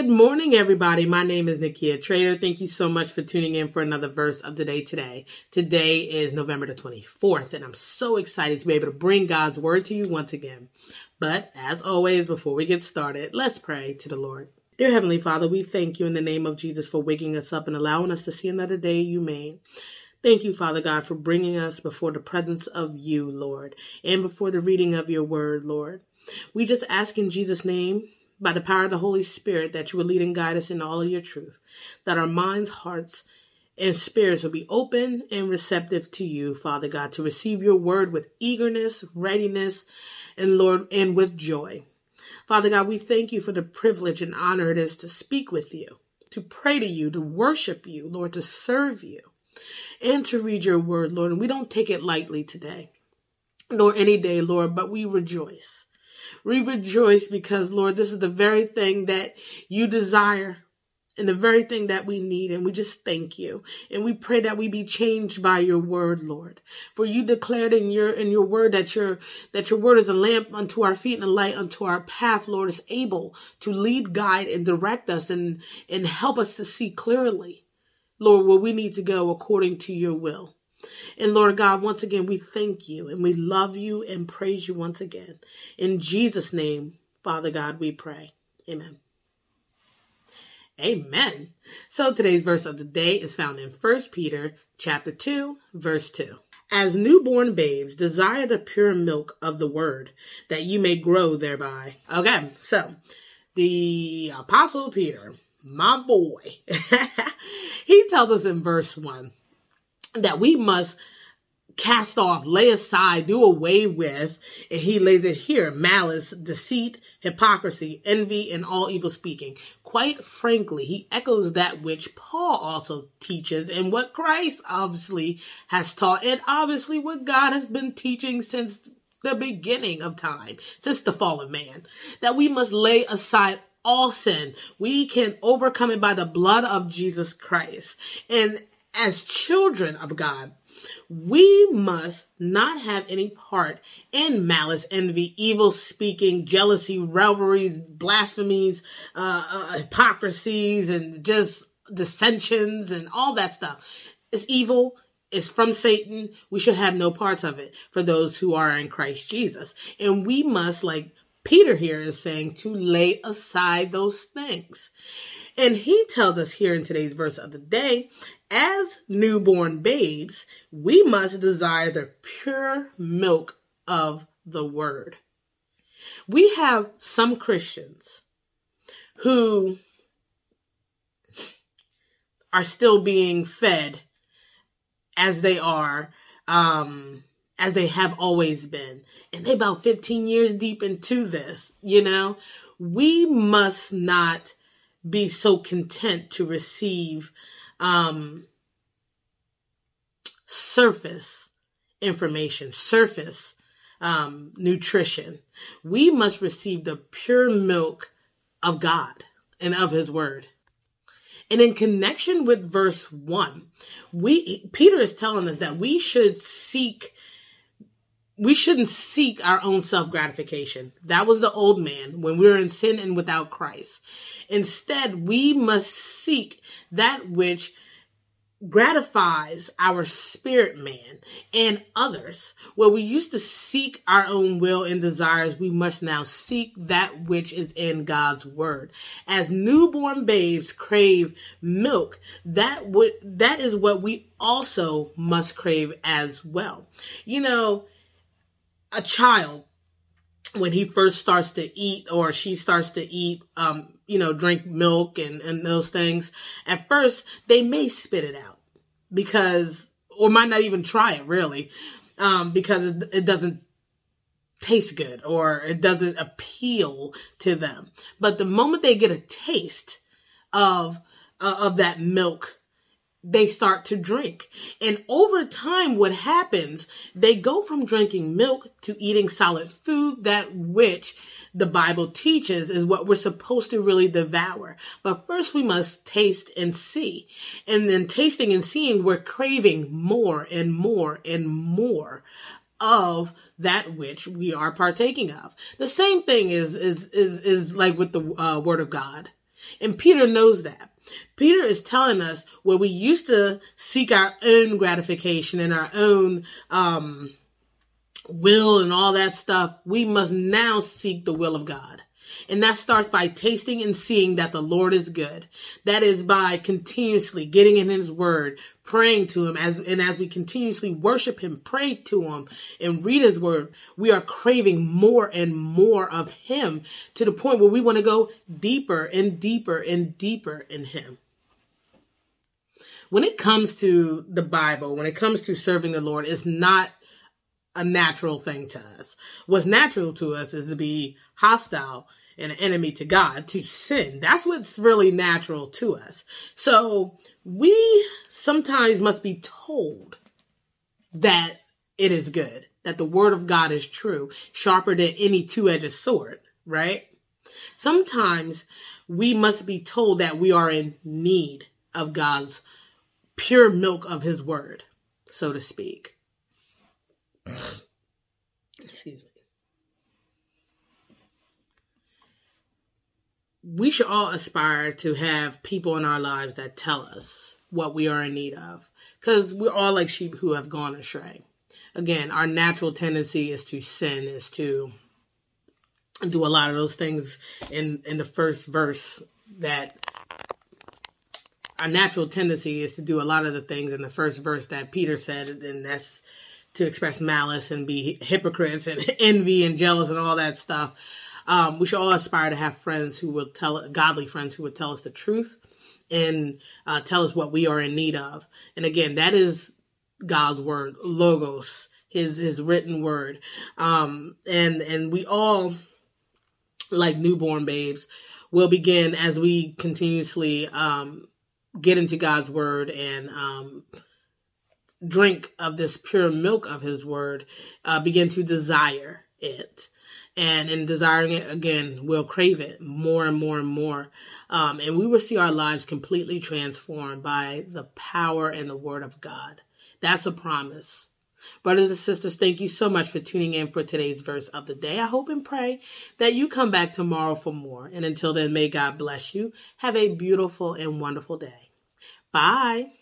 Good morning, everybody. My name is Nikia Trader. Thank you so much for tuning in for another verse of the day today. Today is November the 24th, and I'm so excited to be able to bring God's word to you once again. But as always, before we get started, let's pray to the Lord. Dear Heavenly Father, we thank you in the name of Jesus for waking us up and allowing us to see another day you made. Thank you, Father God, for bringing us before the presence of you, Lord, and before the reading of your word, Lord. We just ask in Jesus' name, by the power of the Holy Spirit, that you will lead and guide us in all of your truth, that our minds, hearts, and spirits will be open and receptive to you, Father God, to receive your word with eagerness, readiness, and Lord, and with joy. Father God, we thank you for the privilege and honor it is to speak with you, to pray to you, to worship you, Lord, to serve you and to read your word, Lord. And we don't take it lightly today, nor any day, Lord, but we rejoice. We rejoice because, Lord, this is the very thing that you desire and the very thing that we need. And we just thank you. And we pray that we be changed by your word, Lord. For you declared in your in your word that your that your word is a lamp unto our feet and a light unto our path, Lord, is able to lead, guide, and direct us and, and help us to see clearly. Lord, where we need to go according to your will. And Lord God, once again, we thank you and we love you and praise you once again. In Jesus' name, Father God, we pray. Amen. Amen. So today's verse of the day is found in 1 Peter chapter 2, verse 2. As newborn babes, desire the pure milk of the word, that you may grow thereby. Okay, so the apostle Peter my boy, he tells us in verse 1 that we must cast off, lay aside, do away with, and he lays it here malice, deceit, hypocrisy, envy, and all evil speaking. Quite frankly, he echoes that which Paul also teaches and what Christ obviously has taught, and obviously what God has been teaching since the beginning of time, since the fall of man, that we must lay aside all sin. We can overcome it by the blood of Jesus Christ. And as children of God, we must not have any part in malice, envy, evil speaking, jealousy, rivalries, blasphemies, uh, uh, hypocrisies, and just dissensions and all that stuff. It's evil. It's from Satan. We should have no parts of it for those who are in Christ Jesus. And we must, like Peter here is saying to lay aside those things. And he tells us here in today's verse of the day, as newborn babes, we must desire the pure milk of the word. We have some Christians who are still being fed as they are um, as they have always been. And they about 15 years deep into this, you know? We must not be so content to receive um surface information, surface um nutrition. We must receive the pure milk of God and of his word. And in connection with verse 1, we Peter is telling us that we should seek we shouldn't seek our own self gratification. That was the old man when we were in sin and without Christ. Instead, we must seek that which gratifies our spirit man and others. Where we used to seek our own will and desires, we must now seek that which is in God's word. As newborn babes crave milk, that would, that is what we also must crave as well. You know, a child when he first starts to eat or she starts to eat um you know drink milk and and those things at first they may spit it out because or might not even try it really um because it, it doesn't taste good or it doesn't appeal to them. But the moment they get a taste of uh, of that milk they start to drink. And over time, what happens, they go from drinking milk to eating solid food, that which the Bible teaches is what we're supposed to really devour. But first we must taste and see. And then tasting and seeing, we're craving more and more and more of that which we are partaking of. The same thing is, is, is, is like with the uh, word of God And Peter knows that. Peter is telling us where we used to seek our own gratification and our own um, will and all that stuff, we must now seek the will of God. And that starts by tasting and seeing that the Lord is good. That is by continuously getting in his word, praying to him as, and as we continuously worship him, pray to him and read his word, we are craving more and more of him to the point where we want to go deeper and deeper and deeper in him. When it comes to the Bible, when it comes to serving the Lord, it's not a natural thing to us. What's natural to us is to be hostile an enemy to God, to sin. That's what's really natural to us. So we sometimes must be told that it is good, that the word of God is true, sharper than any two edged sword, right? Sometimes we must be told that we are in need of God's pure milk of his word, so to speak. Excuse me. We should all aspire to have people in our lives that tell us what we are in need of. Because we're all like sheep who have gone astray. Again, our natural tendency is to sin, is to do a lot of those things in, in the first verse that our natural tendency is to do a lot of the things in the first verse that Peter said, and that's to express malice and be hypocrites and envy and jealous and all that stuff. Um, we should all aspire to have friends who will tell, godly friends who would tell us the truth and uh, tell us what we are in need of. And again, that is God's word, logos, his his written word. Um, and and we all, like newborn babes, will begin as we continuously um, get into God's word and um, drink of this pure milk of his word, uh, begin to desire it. And in desiring it again, we'll crave it more and more and more. Um, and we will see our lives completely transformed by the power and the word of God. That's a promise. Brothers and sisters, thank you so much for tuning in for today's verse of the day. I hope and pray that you come back tomorrow for more. And until then, may God bless you. Have a beautiful and wonderful day. Bye.